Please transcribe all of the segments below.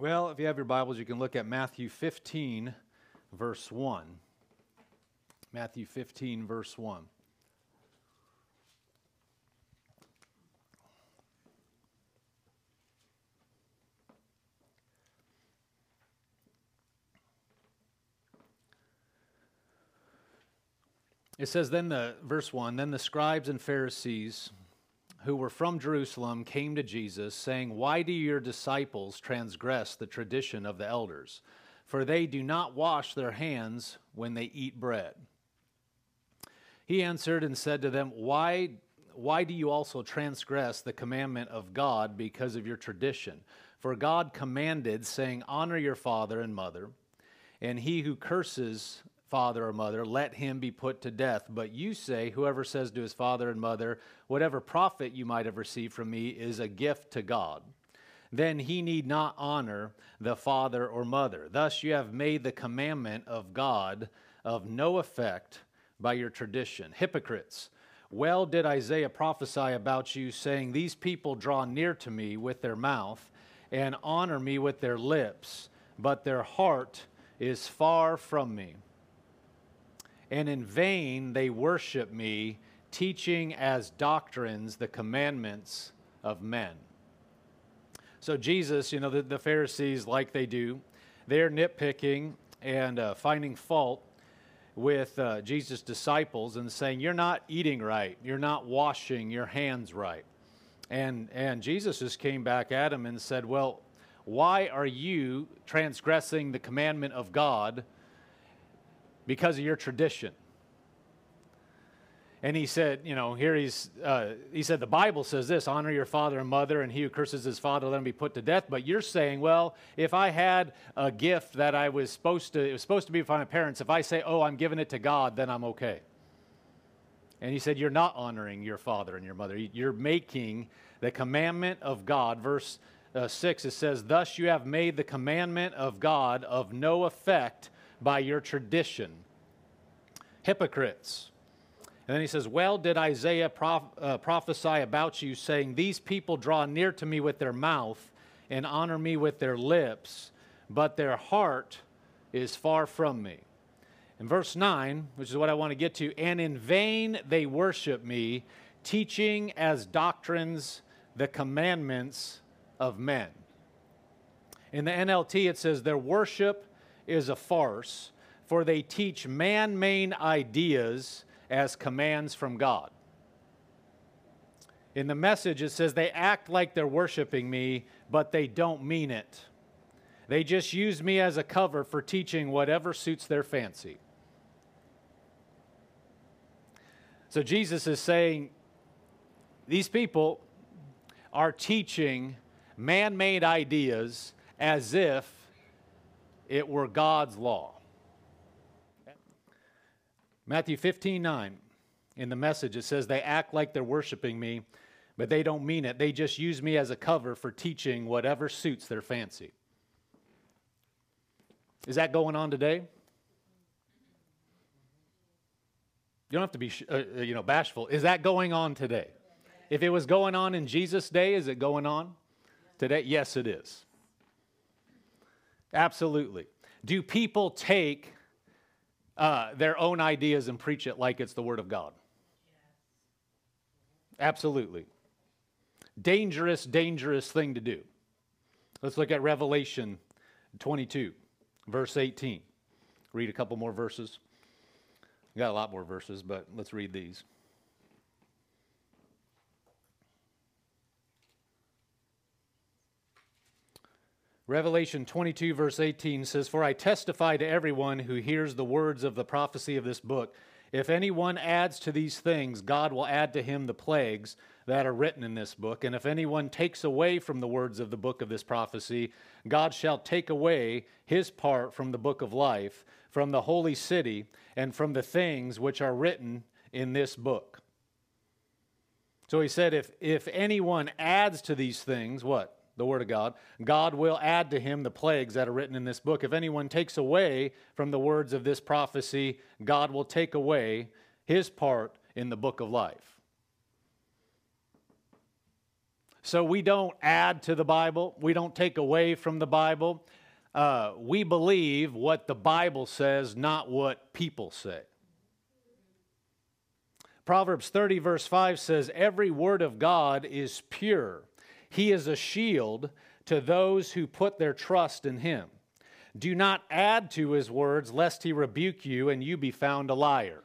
Well, if you have your Bibles, you can look at Matthew 15, verse 1. Matthew 15, verse 1. It says, then the verse 1 Then the scribes and Pharisees who were from Jerusalem came to Jesus, saying, Why do your disciples transgress the tradition of the elders? For they do not wash their hands when they eat bread. He answered and said to them, Why, why do you also transgress the commandment of God because of your tradition? For God commanded, saying, Honor your father and mother, and he who curses father or mother, let him be put to death. But you say, Whoever says to his father and mother, Whatever profit you might have received from me is a gift to God, then he need not honor the father or mother. Thus you have made the commandment of God of no effect by your tradition. Hypocrites! Well did Isaiah prophesy about you, saying, These people draw near to me with their mouth and honor me with their lips, but their heart is far from me and in vain they worship me, teaching as doctrines the commandments of men. So, Jesus, you know, the, the Pharisees, like they do, they're nitpicking and uh, finding fault with uh, Jesus' disciples and saying, You're not eating right. You're not washing your hands right. And, and Jesus just came back at him and said, Well, why are you transgressing the commandment of God because of your tradition. And he said, you know, here he's, uh, he said, the Bible says this honor your father and mother, and he who curses his father, let him be put to death. But you're saying, well, if I had a gift that I was supposed to, it was supposed to be for my parents, if I say, oh, I'm giving it to God, then I'm okay. And he said, you're not honoring your father and your mother. You're making the commandment of God. Verse uh, 6, it says, Thus you have made the commandment of God of no effect by your tradition. Hypocrites. And then he says, Well, did Isaiah prof- uh, prophesy about you, saying, These people draw near to me with their mouth and honor me with their lips, but their heart is far from me. In verse 9, which is what I want to get to, and in vain they worship me, teaching as doctrines the commandments of men. In the NLT, it says, Their worship is a farce, for they teach man made ideas as commands from God. In the message, it says they act like they're worshiping me, but they don't mean it. They just use me as a cover for teaching whatever suits their fancy. So Jesus is saying these people are teaching man made ideas as if it were God's law. Matthew 15 9, in the message, it says, They act like they're worshiping me, but they don't mean it. They just use me as a cover for teaching whatever suits their fancy. Is that going on today? You don't have to be, uh, uh, you know, bashful. Is that going on today? If it was going on in Jesus' day, is it going on today? Yes, it is. Absolutely. Do people take uh, their own ideas and preach it like it's the Word of God? Absolutely. Dangerous, dangerous thing to do. Let's look at Revelation 22, verse 18. Read a couple more verses. We got a lot more verses, but let's read these. Revelation 22, verse 18 says, For I testify to everyone who hears the words of the prophecy of this book. If anyone adds to these things, God will add to him the plagues that are written in this book. And if anyone takes away from the words of the book of this prophecy, God shall take away his part from the book of life, from the holy city, and from the things which are written in this book. So he said, if, if anyone adds to these things, what? The Word of God, God will add to him the plagues that are written in this book. If anyone takes away from the words of this prophecy, God will take away his part in the book of life. So we don't add to the Bible, we don't take away from the Bible. Uh, we believe what the Bible says, not what people say. Proverbs 30, verse 5 says, Every word of God is pure. He is a shield to those who put their trust in him. Do not add to his words, lest he rebuke you and you be found a liar.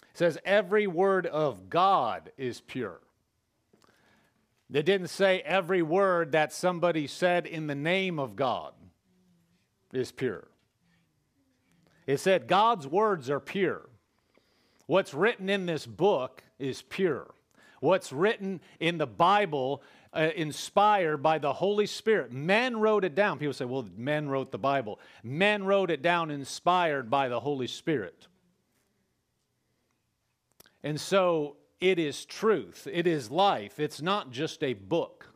It says, Every word of God is pure. They didn't say every word that somebody said in the name of God is pure. It said God's words are pure. What's written in this book is pure. What's written in the Bible, uh, inspired by the Holy Spirit. Men wrote it down. People say, well, men wrote the Bible. Men wrote it down, inspired by the Holy Spirit. And so it is truth, it is life. It's not just a book,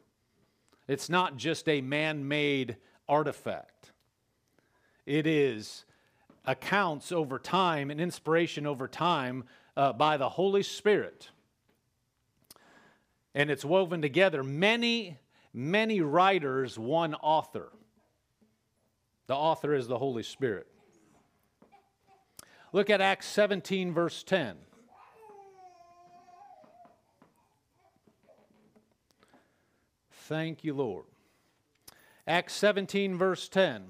it's not just a man made artifact. It is accounts over time and inspiration over time uh, by the Holy Spirit. And it's woven together. Many, many writers, one author. The author is the Holy Spirit. Look at Acts 17, verse 10. Thank you, Lord. Acts 17, verse 10.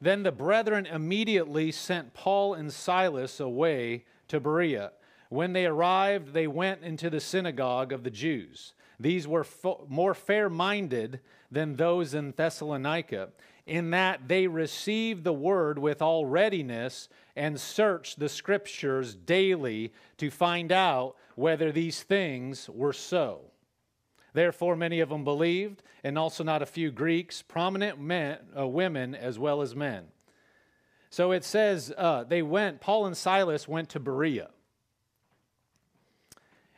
Then the brethren immediately sent Paul and Silas away to Berea. When they arrived, they went into the synagogue of the Jews. These were fo- more fair minded than those in Thessalonica, in that they received the word with all readiness and searched the scriptures daily to find out whether these things were so. Therefore, many of them believed, and also not a few Greeks, prominent men, uh, women as well as men. So it says uh, they went, Paul and Silas went to Berea.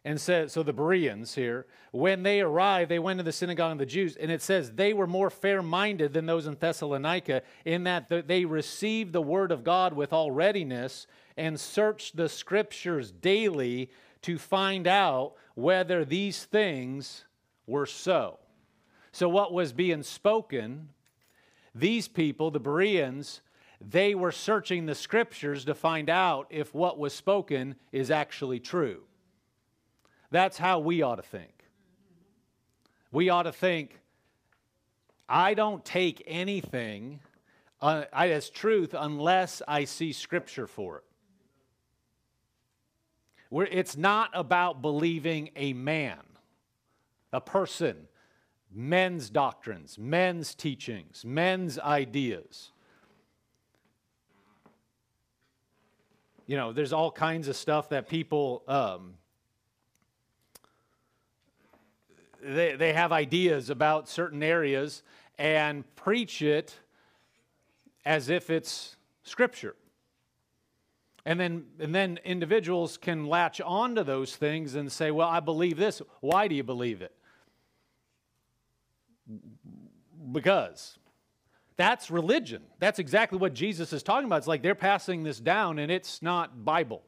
And said, so the Bereans here, when they arrived, they went to the synagogue of the Jews, and it says they were more fair minded than those in Thessalonica, in that they received the word of God with all readiness and searched the scriptures daily to find out whether these things were so. So, what was being spoken, these people, the Bereans, they were searching the scriptures to find out if what was spoken is actually true. That's how we ought to think. We ought to think, I don't take anything uh, as truth unless I see scripture for it. It's not about believing a man a person, men's doctrines, men's teachings, men's ideas. You know, there's all kinds of stuff that people um, they, they have ideas about certain areas and preach it as if it's scripture. And then, and then individuals can latch onto those things and say, Well, I believe this. Why do you believe it? because that's religion. That's exactly what Jesus is talking about. It's like they're passing this down and it's not Bible.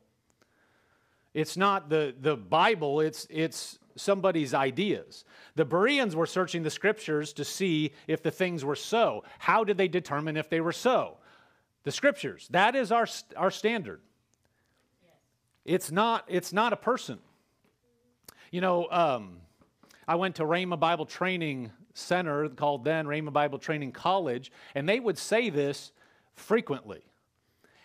It's not the, the Bible, it's, it's somebody's ideas. The Bereans were searching the scriptures to see if the things were so. How did they determine if they were so? The scriptures. That is our, our standard. It's, not, it's not a person. You know, um, I went to Rhema Bible Training center called then Rhema Bible Training College, and they would say this frequently.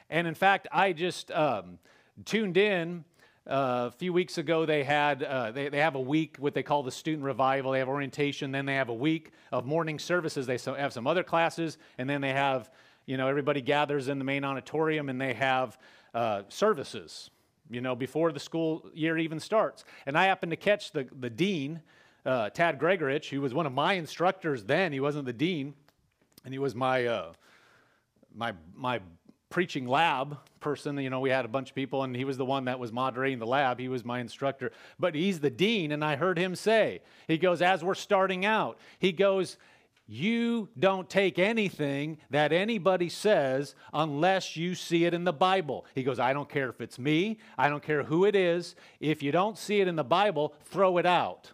And in fact, I just um, tuned in uh, a few weeks ago. They had uh, they, they have a week what they call the student revival. They have orientation, then they have a week of morning services. They have some other classes, and then they have you know everybody gathers in the main auditorium, and they have uh, services. You know before the school year even starts. And I happened to catch the the dean uh, Tad Gregurich, who was one of my instructors then. He wasn't the dean, and he was my uh, my my preaching lab person. You know, we had a bunch of people, and he was the one that was moderating the lab. He was my instructor, but he's the dean, and I heard him say, he goes, as we're starting out, he goes. You don't take anything that anybody says unless you see it in the Bible. He goes, I don't care if it's me, I don't care who it is. If you don't see it in the Bible, throw it out.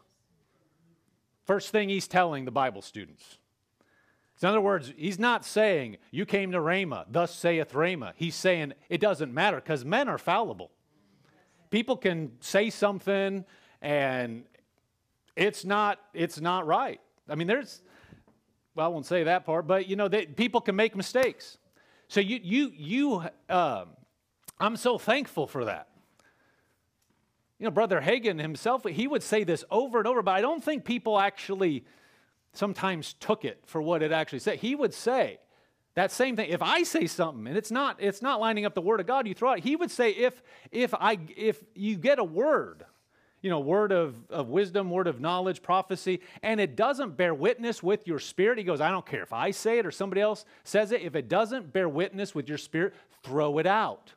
First thing he's telling the Bible students. In other words, he's not saying, You came to Rhema, thus saith Rhema. He's saying it doesn't matter because men are fallible. People can say something and it's not, it's not right. I mean, there's, well, I won't say that part, but you know, they, people can make mistakes. So you, you, you, uh, I'm so thankful for that. You know, Brother Hagin himself, he would say this over and over, but I don't think people actually sometimes took it for what it actually said. He would say that same thing. If I say something and it's not, it's not lining up the word of God, you throw it. He would say, if if I if you get a word, you know, word of, of wisdom, word of knowledge, prophecy, and it doesn't bear witness with your spirit, he goes, I don't care if I say it or somebody else says it. If it doesn't bear witness with your spirit, throw it out.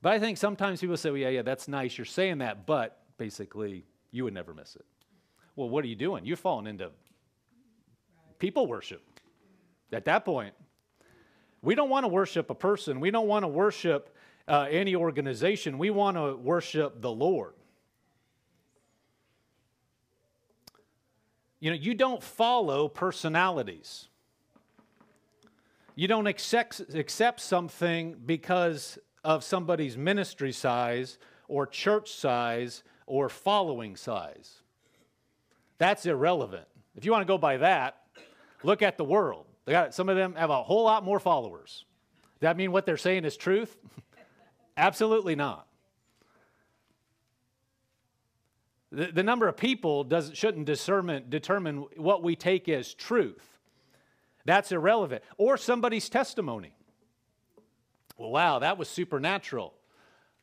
But I think sometimes people say, well, yeah, yeah, that's nice. You're saying that, but basically, you would never miss it. Well, what are you doing? You're falling into people worship. At that point, we don't want to worship a person. We don't want to worship uh, any organization. We want to worship the Lord. You know, you don't follow personalities. You don't accept, accept something because of somebody's ministry size or church size or following size. That's irrelevant. If you want to go by that, look at the world. Got, some of them have a whole lot more followers. Does that mean what they're saying is truth? Absolutely not. The, the number of people does, shouldn't determine what we take as truth. That's irrelevant. Or somebody's testimony. Well, wow, that was supernatural.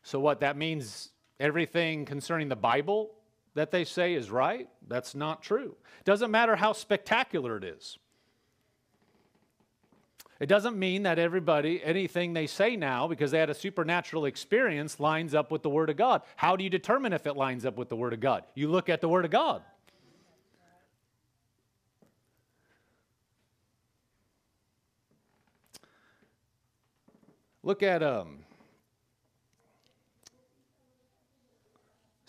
So, what that means everything concerning the Bible that they say is right? That's not true. Doesn't matter how spectacular it is. It doesn't mean that everybody, anything they say now, because they had a supernatural experience, lines up with the Word of God. How do you determine if it lines up with the Word of God? You look at the Word of God. Look at um,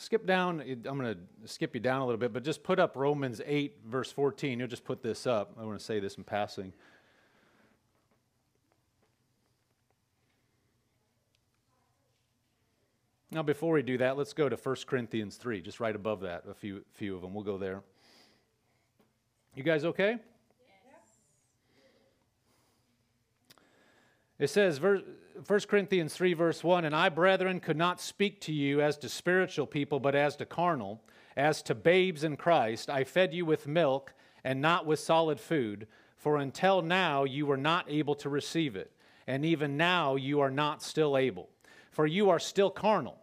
skip down. I'm going to skip you down a little bit, but just put up Romans 8, verse 14. You'll just put this up. I want to say this in passing. Now, before we do that, let's go to 1 Corinthians 3, just right above that, a few, few of them. We'll go there. You guys okay? It says, 1 Corinthians 3, verse 1 And I, brethren, could not speak to you as to spiritual people, but as to carnal, as to babes in Christ. I fed you with milk and not with solid food, for until now you were not able to receive it, and even now you are not still able, for you are still carnal.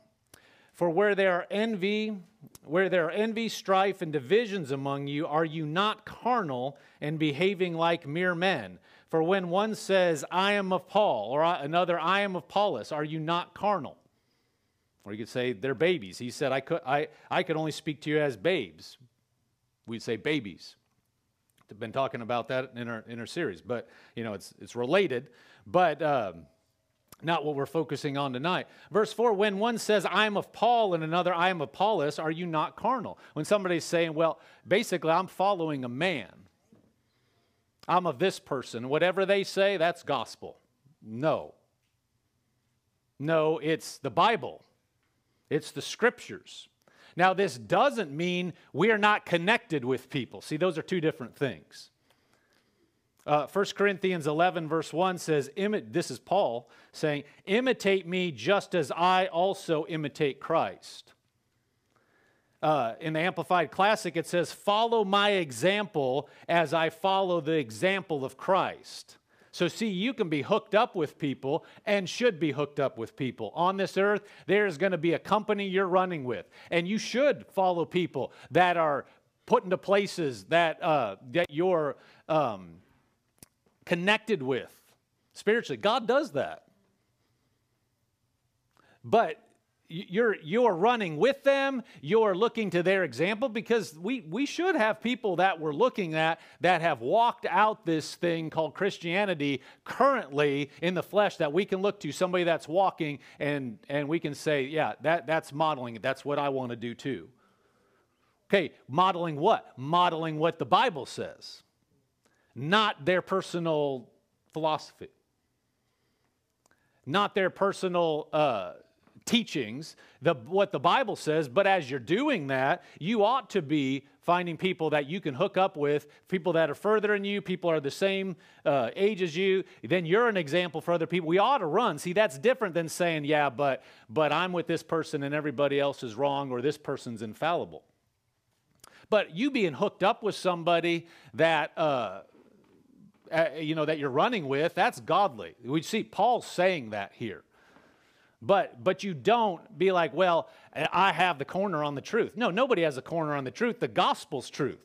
For where there are envy, where there are envy, strife, and divisions among you, are you not carnal and behaving like mere men? For when one says, I am of Paul, or another, I am of Apollos, are you not carnal? Or you could say, they're babies. He said, I could, I, I could only speak to you as babes. We'd say babies. We've been talking about that in our, in our series, but, you know, it's, it's related, but um, not what we're focusing on tonight. Verse 4 When one says, I am of Paul, and another, I am of Apollos, are you not carnal? When somebody's saying, well, basically, I'm following a man I'm of this person. Whatever they say, that's gospel. No. No, it's the Bible, it's the scriptures. Now, this doesn't mean we are not connected with people. See, those are two different things. Uh, 1 Corinthians 11, verse 1 says, This is Paul saying, Imitate me just as I also imitate Christ. Uh, in the Amplified Classic, it says, Follow my example as I follow the example of Christ. So, see, you can be hooked up with people and should be hooked up with people. On this earth, there's going to be a company you're running with, and you should follow people that are put into places that, uh, that you're um, connected with spiritually. God does that. But you're you're running with them you're looking to their example because we we should have people that we're looking at that have walked out this thing called christianity currently in the flesh that we can look to somebody that's walking and and we can say yeah that that's modeling that's what i want to do too. Okay, modeling what? Modeling what the Bible says, not their personal philosophy, not their personal uh, teachings, the, what the Bible says. But as you're doing that, you ought to be finding people that you can hook up with, people that are further than you, people are the same uh, age as you. Then you're an example for other people. We ought to run. See, that's different than saying, yeah, but but I'm with this person and everybody else is wrong or this person's infallible. But you being hooked up with somebody that uh, uh, you know that you're running with, that's godly. We see Paul saying that here. But but you don't be like, well, I have the corner on the truth. No, nobody has a corner on the truth. The gospel's truth.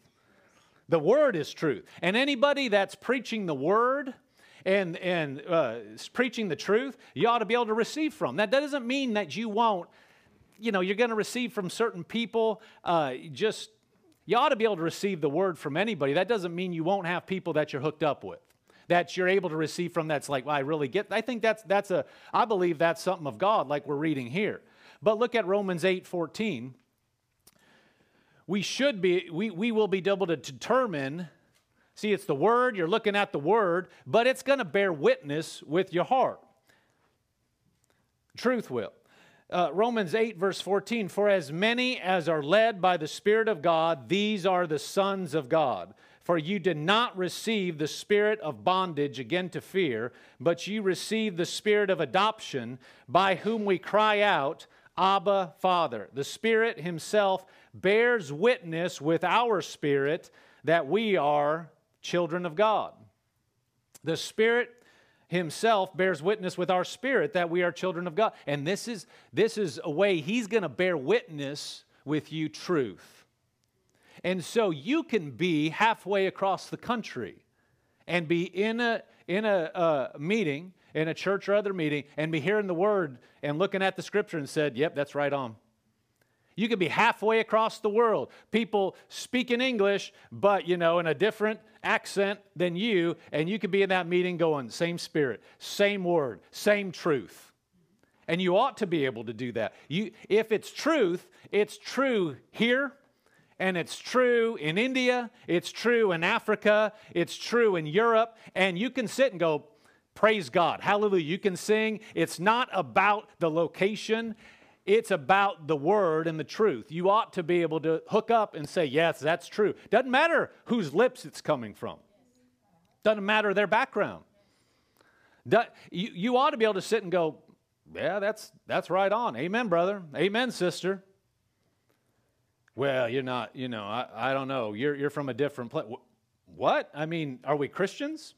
The word is truth. And anybody that's preaching the word and and uh, preaching the truth, you ought to be able to receive from. That that doesn't mean that you won't. You know, you're going to receive from certain people. Uh, just you ought to be able to receive the word from anybody. That doesn't mean you won't have people that you're hooked up with that you're able to receive from that's like, well, I really get. I think that's that's a I believe that's something of God, like we're reading here. But look at Romans 8 14. We should be, we, we will be able to determine. See, it's the word, you're looking at the word, but it's going to bear witness with your heart. Truth will. Uh, Romans 8, verse 14 For as many as are led by the Spirit of God, these are the sons of God. For you did not receive the spirit of bondage again to fear, but you received the spirit of adoption, by whom we cry out, Abba, Father. The Spirit Himself bears witness with our spirit that we are children of God. The Spirit himself bears witness with our spirit that we are children of God. And this is this is a way he's going to bear witness with you truth. And so you can be halfway across the country and be in a, in a uh, meeting, in a church or other meeting, and be hearing the word and looking at the scripture and said, Yep, that's right on. You could be halfway across the world. People speaking English, but you know, in a different accent than you, and you could be in that meeting going, same spirit, same word, same truth. And you ought to be able to do that. You, if it's truth, it's true here and it's true in India, it's true in Africa, it's true in Europe, and you can sit and go, Praise God, hallelujah. You can sing. It's not about the location, it's about the word and the truth. You ought to be able to hook up and say, Yes, that's true. Doesn't matter whose lips it's coming from, doesn't matter their background. You, you ought to be able to sit and go, Yeah, that's, that's right on. Amen, brother. Amen, sister. Well, you're not, you know, I, I don't know. You're, you're from a different place. What? I mean, are we Christians?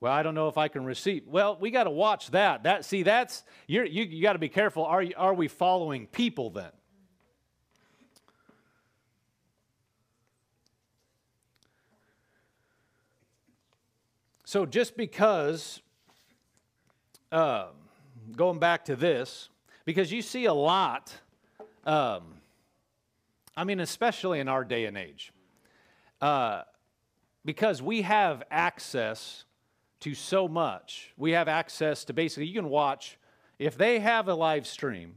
Well, I don't know if I can receive. Well, we got to watch that. That see, that's you're, you you got to be careful. Are are we following people then? So just because, uh, going back to this, because you see a lot. Um, I mean, especially in our day and age, uh, because we have access to so much. We have access to basically, you can watch, if they have a live stream,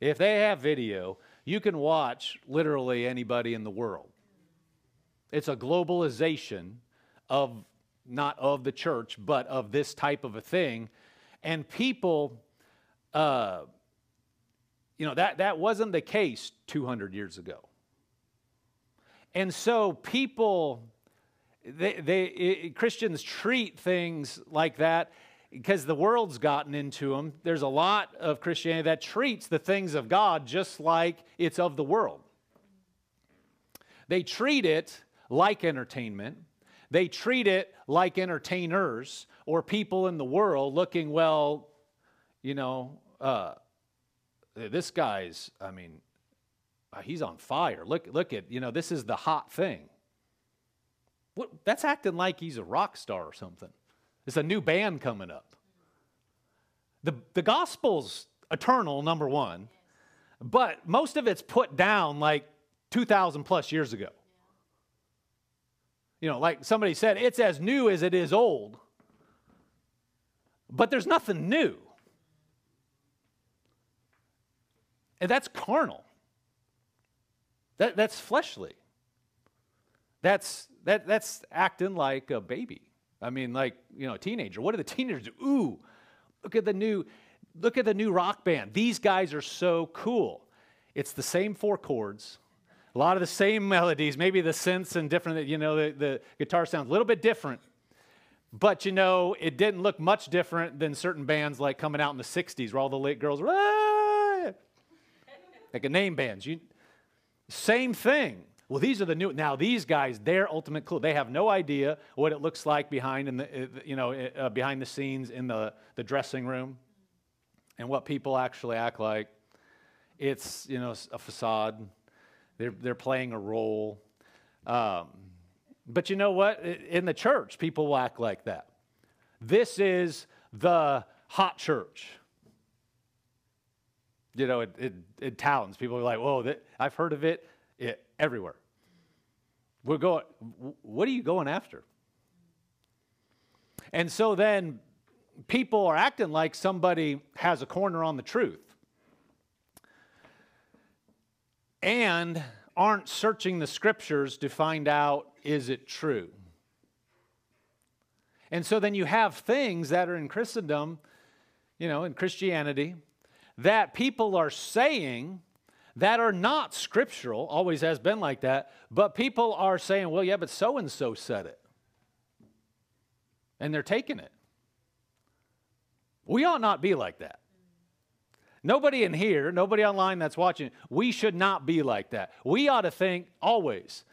if they have video, you can watch literally anybody in the world. It's a globalization of, not of the church, but of this type of a thing. And people, uh, you know, that, that wasn't the case 200 years ago. And so people, they, they, it, Christians treat things like that because the world's gotten into them. There's a lot of Christianity that treats the things of God just like it's of the world. They treat it like entertainment. They treat it like entertainers or people in the world looking, well, you know, uh, this guy's, I mean, uh, he's on fire. Look, look at, you know, this is the hot thing. What, that's acting like he's a rock star or something. It's a new band coming up. The, the gospel's eternal, number one, but most of it's put down like 2,000 plus years ago. You know, like somebody said, it's as new as it is old, but there's nothing new. And that's carnal. That, that's fleshly. That's, that, that's acting like a baby. I mean, like, you know, a teenager. What do the teenagers do? Ooh, look at the new, look at the new rock band. These guys are so cool. It's the same four chords, a lot of the same melodies, maybe the synths and different, you know, the, the guitar sounds a little bit different. But you know, it didn't look much different than certain bands like coming out in the 60s where all the late girls were, ah! Like a name bands. You, same thing. Well, these are the new. Now these guys, they're ultimate clue. They have no idea what it looks like behind in the, uh, you know, uh, behind the scenes in the, the dressing room, and what people actually act like. It's you know a facade. They're they're playing a role. Um, but you know what? In the church, people will act like that. This is the hot church. You know, in, in towns, people are like, whoa, that, I've heard of it, it everywhere. We're going, what are you going after? And so then people are acting like somebody has a corner on the truth and aren't searching the scriptures to find out is it true? And so then you have things that are in Christendom, you know, in Christianity, that people are saying that are not scriptural, always has been like that, but people are saying, well, yeah, but so and so said it. And they're taking it. We ought not be like that. Nobody in here, nobody online that's watching, we should not be like that. We ought to think always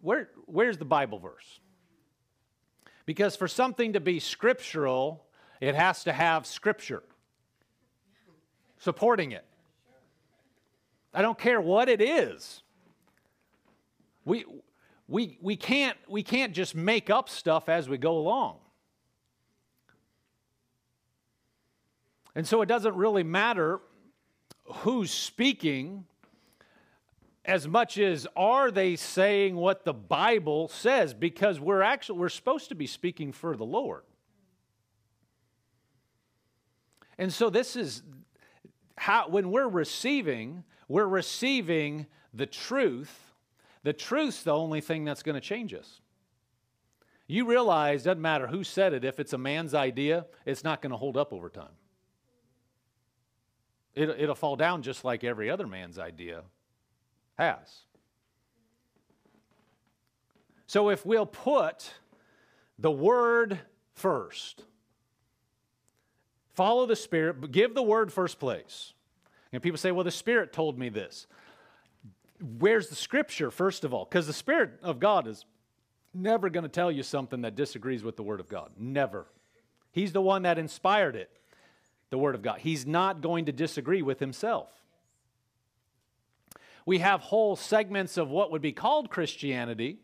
where, where's the Bible verse? Because for something to be scriptural, it has to have scripture supporting it. I don't care what it is. We, we, we, can't, we can't just make up stuff as we go along. And so it doesn't really matter who's speaking as much as are they saying what the Bible says because we're actually we're supposed to be speaking for the Lord. And so this is how when we're receiving, we're receiving the truth. The truth's the only thing that's going to change us. You realize doesn't matter who said it, if it's a man's idea, it's not going to hold up over time. It, it'll fall down just like every other man's idea has. So if we'll put the word first, follow the Spirit, but give the word first place. And people say, well, the Spirit told me this. Where's the scripture, first of all? Because the Spirit of God is never going to tell you something that disagrees with the Word of God. Never. He's the one that inspired it, the Word of God. He's not going to disagree with Himself we have whole segments of what would be called Christianity.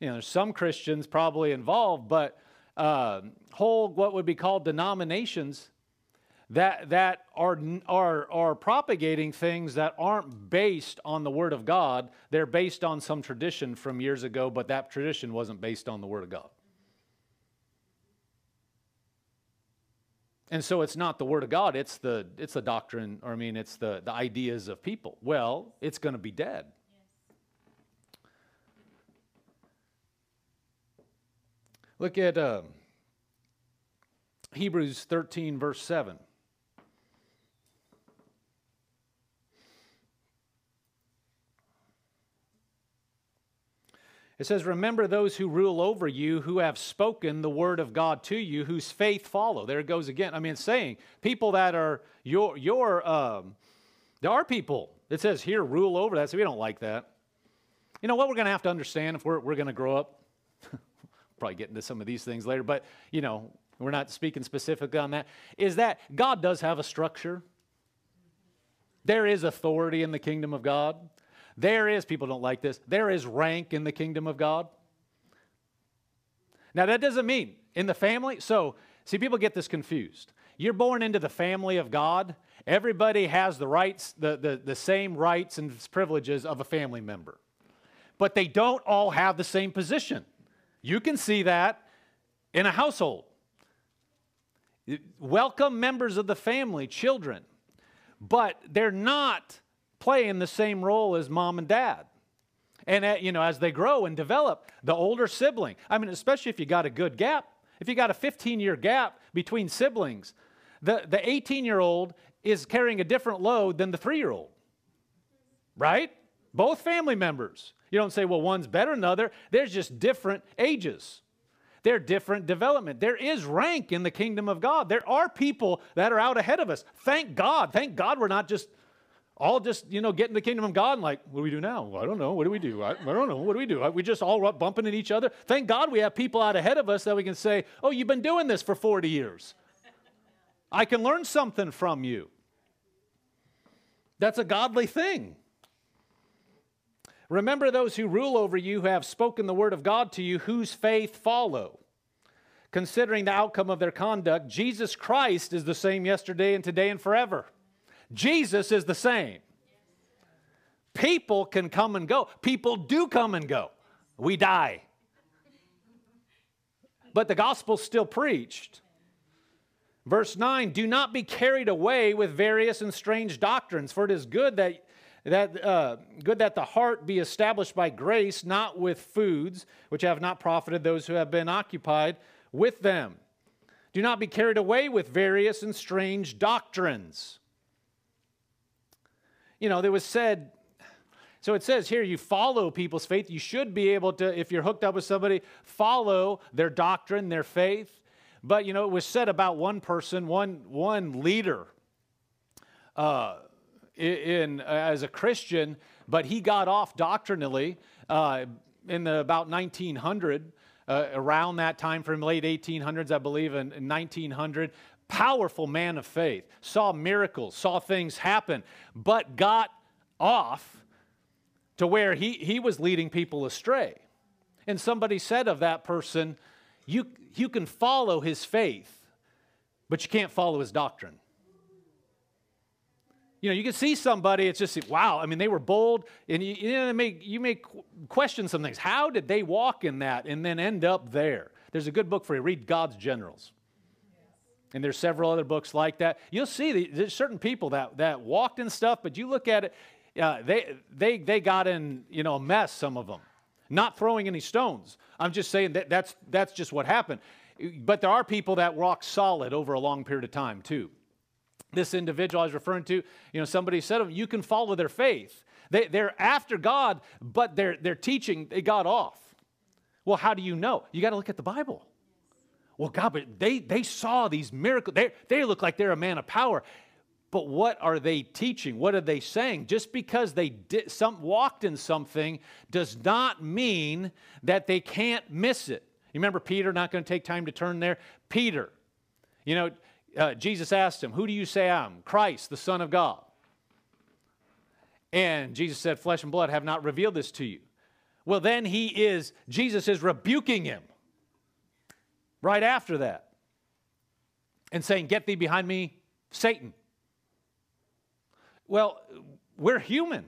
You know, there's some Christians probably involved, but uh, whole what would be called denominations that, that are, are, are propagating things that aren't based on the Word of God. They're based on some tradition from years ago, but that tradition wasn't based on the Word of God. And so it's not the word of God, it's the it's the doctrine, or I mean it's the, the ideas of people. Well, it's going to be dead. Look at uh, Hebrews 13, verse 7. It says, Remember those who rule over you, who have spoken the word of God to you, whose faith follow. There it goes again. I mean, saying people that are your, your um, there are people. It says here, rule over that. So we don't like that. You know what we're going to have to understand if we're, we're going to grow up? Probably get into some of these things later, but, you know, we're not speaking specifically on that. Is that God does have a structure. There is authority in the kingdom of God. There is, people don't like this, there is rank in the kingdom of God. Now, that doesn't mean in the family. So, see, people get this confused. You're born into the family of God. Everybody has the rights, the, the, the same rights and privileges of a family member. But they don't all have the same position. You can see that in a household. Welcome members of the family, children, but they're not playing the same role as mom and dad. And, uh, you know, as they grow and develop, the older sibling, I mean, especially if you got a good gap, if you got a 15 year gap between siblings, the, the 18 year old is carrying a different load than the three year old, right? Both family members. You don't say, well, one's better than the other. There's just different ages. They're different development. There is rank in the kingdom of God. There are people that are out ahead of us. Thank God. Thank God we're not just all just, you know, get in the kingdom of God and like, what do we do now? Well, I don't know. What do we do? I, I don't know. What do we do? We just all bumping at each other. Thank God we have people out ahead of us that we can say, oh, you've been doing this for 40 years. I can learn something from you. That's a godly thing. Remember those who rule over you who have spoken the word of God to you, whose faith follow. Considering the outcome of their conduct, Jesus Christ is the same yesterday and today and forever. Jesus is the same. People can come and go. People do come and go. We die. But the gospel's still preached. Verse 9 Do not be carried away with various and strange doctrines, for it is good that that uh, good that the heart be established by grace, not with foods which have not profited those who have been occupied with them. Do not be carried away with various and strange doctrines. You know, there was said, so it says here, you follow people's faith. You should be able to, if you're hooked up with somebody, follow their doctrine, their faith. But, you know, it was said about one person, one, one leader. Uh, in, uh, as a Christian, but he got off doctrinally uh, in the, about 1900, uh, around that time from late 1800s, I believe, in, in 1900. Powerful man of faith, saw miracles, saw things happen, but got off to where he, he was leading people astray. And somebody said of that person, you, you can follow his faith, but you can't follow his doctrine. You know, you can see somebody, it's just, wow, I mean, they were bold, and you, you, know, may, you may question some things. How did they walk in that and then end up there? There's a good book for you. Read God's Generals. And there's several other books like that. You'll see there's certain people that, that walked in stuff, but you look at it, uh, they, they, they got in, you know, a mess, some of them. Not throwing any stones. I'm just saying that that's, that's just what happened. But there are people that walk solid over a long period of time, too this individual I was referring to, you know, somebody said him, you can follow their faith. They, they're after God, but they're, they're teaching, they got off. Well, how do you know? You got to look at the Bible. Well, God, but they, they saw these miracles. They, they look like they're a man of power. But what are they teaching? What are they saying? Just because they did some, walked in something does not mean that they can't miss it. You remember Peter, not going to take time to turn there? Peter, you know, uh, Jesus asked him, Who do you say I am? Christ, the Son of God. And Jesus said, Flesh and blood have not revealed this to you. Well, then he is, Jesus is rebuking him right after that and saying, Get thee behind me, Satan. Well, we're human.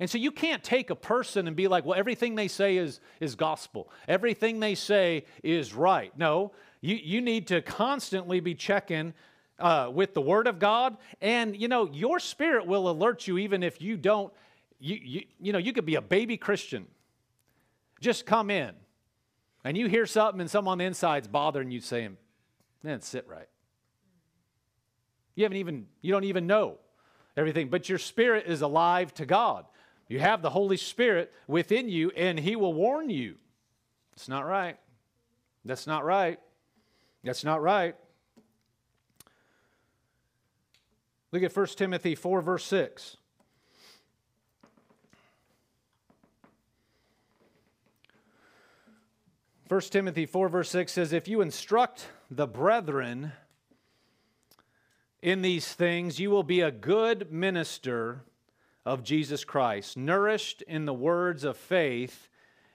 And so you can't take a person and be like, well, everything they say is, is gospel. Everything they say is right. No, you, you need to constantly be checking uh, with the Word of God. And, you know, your spirit will alert you even if you don't, you, you, you know, you could be a baby Christian. Just come in and you hear something and someone on the inside's bothering you saying, man, sit right. You haven't even, you don't even know everything, but your spirit is alive to God. You have the Holy Spirit within you, and He will warn you. It's not right. That's not right. That's not right. Look at 1 Timothy 4, verse 6. First Timothy 4, verse 6 says, If you instruct the brethren in these things, you will be a good minister of Jesus Christ, nourished in the words of faith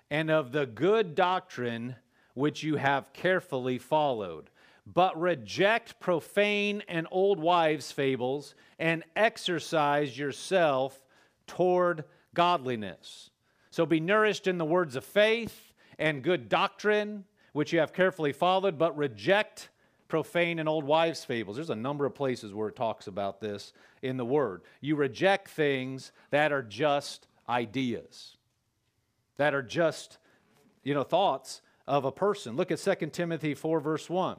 and of the good doctrine which you have carefully followed. But reject profane and old wives' fables and exercise yourself toward godliness. So be nourished in the words of faith and good doctrine, which you have carefully followed, but reject profane and old wives' fables. There's a number of places where it talks about this in the Word. You reject things that are just ideas. that are just, you know, thoughts of a person. Look at 2 Timothy 4, verse 1.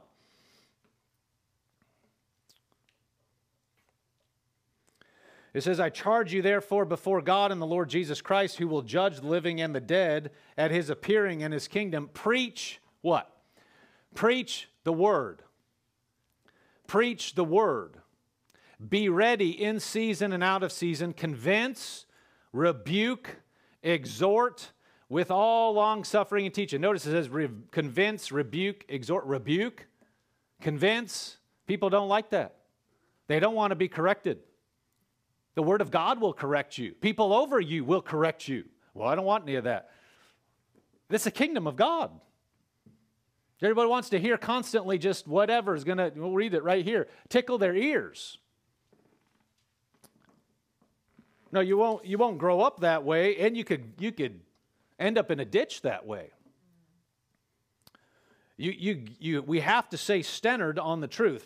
It says, I charge you therefore before God and the Lord Jesus Christ, who will judge the living and the dead at his appearing in his kingdom. Preach what? Preach the word. Preach the word. Be ready in season and out of season. Convince, rebuke, exhort with all long suffering and teaching. Notice it says re- convince, rebuke, exhort, rebuke, convince. People don't like that. They don't want to be corrected. The Word of God will correct you. People over you will correct you. Well, I don't want any of that. This is the kingdom of God. Everybody wants to hear constantly just whatever is going to, we'll read it right here, tickle their ears. No, you won't, you won't grow up that way, and you could, you could end up in a ditch that way. You, you, you, we have to say centered on the truth.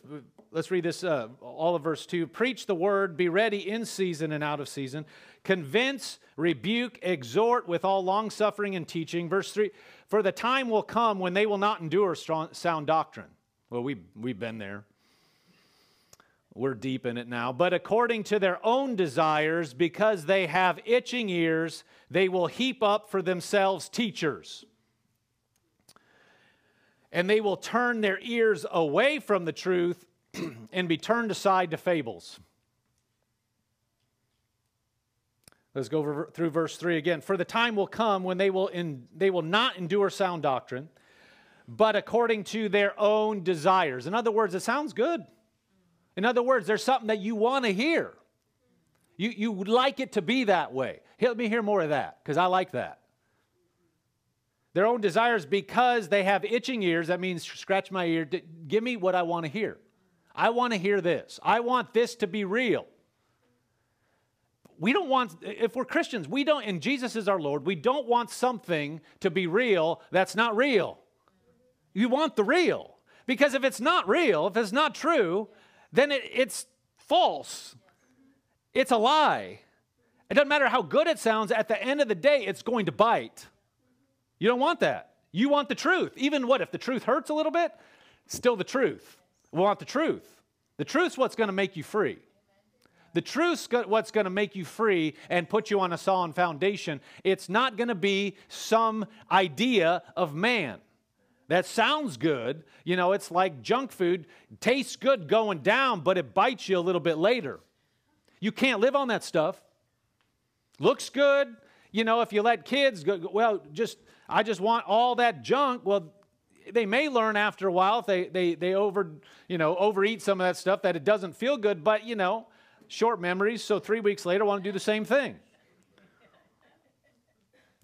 Let's read this, uh, all of verse 2. Preach the word, be ready in season and out of season. Convince, rebuke, exhort with all long suffering and teaching. Verse 3 For the time will come when they will not endure strong, sound doctrine. Well, we, we've been there. We're deep in it now. But according to their own desires, because they have itching ears, they will heap up for themselves teachers. And they will turn their ears away from the truth and be turned aside to fables. Let's go through verse 3 again. For the time will come when they will, in, they will not endure sound doctrine, but according to their own desires. In other words, it sounds good. In other words, there's something that you want to hear. You, you would like it to be that way. Let me hear more of that because I like that. Their own desires because they have itching ears. That means scratch my ear. Give me what I want to hear. I want to hear this. I want this to be real. We don't want, if we're Christians, we don't, and Jesus is our Lord, we don't want something to be real that's not real. You want the real. Because if it's not real, if it's not true, then it, it's false. It's a lie. It doesn't matter how good it sounds, at the end of the day, it's going to bite. You don't want that. You want the truth. Even what, if the truth hurts a little bit? Still the truth. We want the truth. The truth's what's going to make you free. The truth's what's going to make you free and put you on a solid foundation. It's not going to be some idea of man. That sounds good. You know, it's like junk food. Tastes good going down, but it bites you a little bit later. You can't live on that stuff. Looks good. You know, if you let kids go, well, just, I just want all that junk. Well, they may learn after a while if they, they, they over, you know, overeat some of that stuff that it doesn't feel good, but, you know, short memories. So three weeks later, want to do the same thing.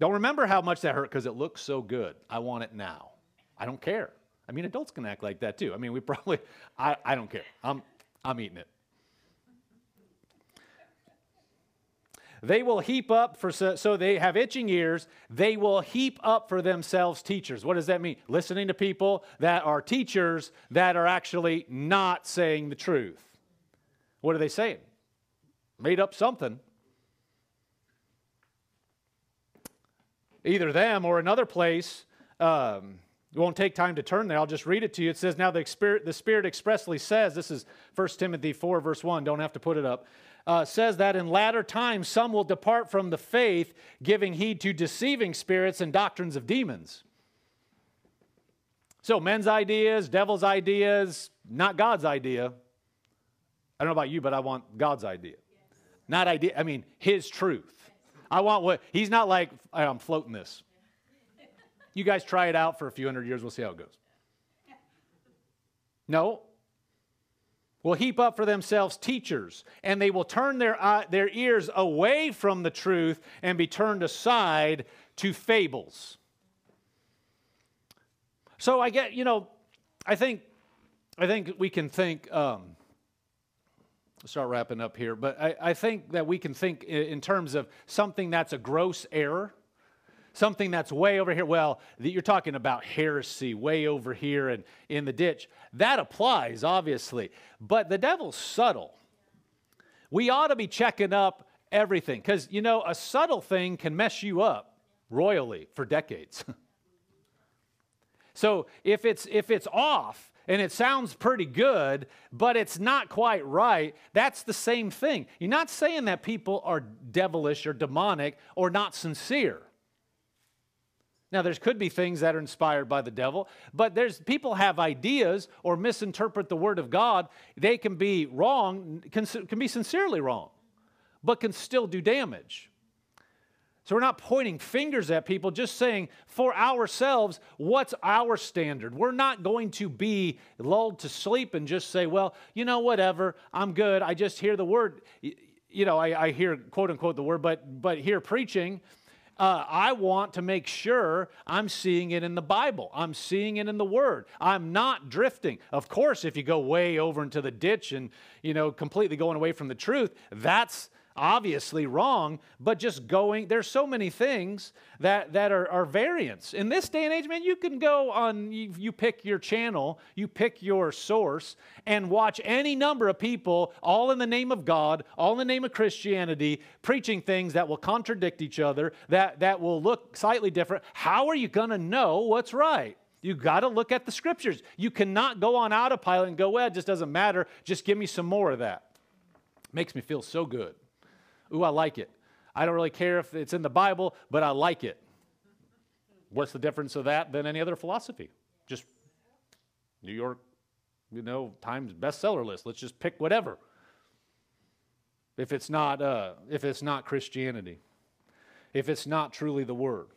Don't remember how much that hurt because it looks so good. I want it now. I don't care. I mean, adults can act like that too. I mean, we probably, I, I don't care. I'm, I'm eating it. They will heap up for, so they have itching ears. They will heap up for themselves teachers. What does that mean? Listening to people that are teachers that are actually not saying the truth. What are they saying? Made up something. Either them or another place. Um, it won't take time to turn there. I'll just read it to you. It says, Now the Spirit, the Spirit expressly says, this is 1 Timothy 4, verse 1, don't have to put it up uh, says that in latter times some will depart from the faith, giving heed to deceiving spirits and doctrines of demons. So, men's ideas, devil's ideas, not God's idea. I don't know about you, but I want God's idea. Not idea, I mean, his truth. I want what, he's not like, I'm floating this. You guys try it out for a few hundred years, we'll see how it goes. No, will heap up for themselves teachers, and they will turn their, uh, their ears away from the truth and be turned aside to fables. So I get, you know, I think, I think we can think, um, start wrapping up here, but I, I think that we can think in terms of something that's a gross error something that's way over here. Well, that you're talking about heresy way over here and in the ditch. That applies, obviously. But the devil's subtle. We ought to be checking up everything because, you know, a subtle thing can mess you up. royally for decades. so if it's if it's off and it sounds pretty good, but it's not quite right, that's the same thing. You're not saying that people are devilish or demonic or not sincere. Now, there could be things that are inspired by the devil, but there's people have ideas or misinterpret the word of God. They can be wrong, can, can be sincerely wrong, but can still do damage. So we're not pointing fingers at people, just saying for ourselves, what's our standard? We're not going to be lulled to sleep and just say, well, you know, whatever, I'm good. I just hear the word. You know, I, I hear quote unquote the word, but but hear preaching uh, I want to make sure I'm seeing it in the Bible. I'm seeing it in the Word. I'm not drifting. Of course, if you go way over into the ditch and, you know, completely going away from the truth, that's obviously wrong, but just going, there's so many things that, that are, are variants. In this day and age, man, you can go on, you, you pick your channel, you pick your source, and watch any number of people, all in the name of God, all in the name of Christianity, preaching things that will contradict each other, that, that will look slightly different. How are you going to know what's right? You got to look at the scriptures. You cannot go on autopilot and go, well, it just doesn't matter. Just give me some more of that. Makes me feel so good. Ooh, I like it. I don't really care if it's in the Bible, but I like it. What's the difference of that than any other philosophy? Just New York, you know, Times bestseller list. Let's just pick whatever. If it's not, uh, if it's not Christianity, if it's not truly the Word.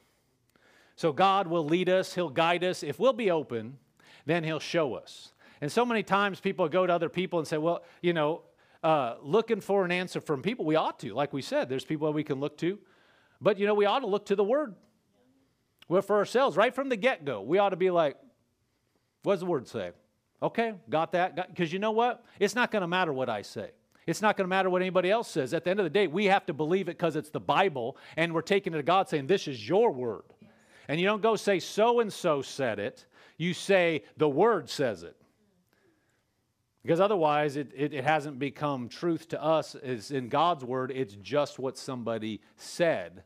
So God will lead us, He'll guide us. If we'll be open, then He'll show us. And so many times people go to other people and say, well, you know, uh, looking for an answer from people. We ought to, like we said, there's people that we can look to. But, you know, we ought to look to the Word. Well, for ourselves, right from the get go, we ought to be like, what does the Word say? Okay, got that. Because you know what? It's not going to matter what I say. It's not going to matter what anybody else says. At the end of the day, we have to believe it because it's the Bible, and we're taking it to God saying, This is your word. And you don't go say, So and so said it. You say, The word says it. Because otherwise, it, it, it, hasn't become truth to us. It's in God's word, it's just what somebody said.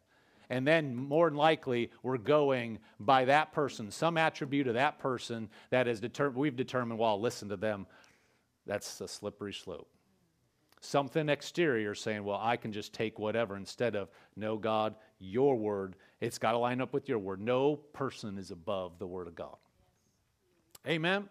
And then, more than likely, we're going by that person, some attribute of that person that is determined, we've determined, well, I'll listen to them. That's a slippery slope. Something exterior saying, well, I can just take whatever instead of, no, God, your word, it's got to line up with your word. No person is above the word of God. Amen.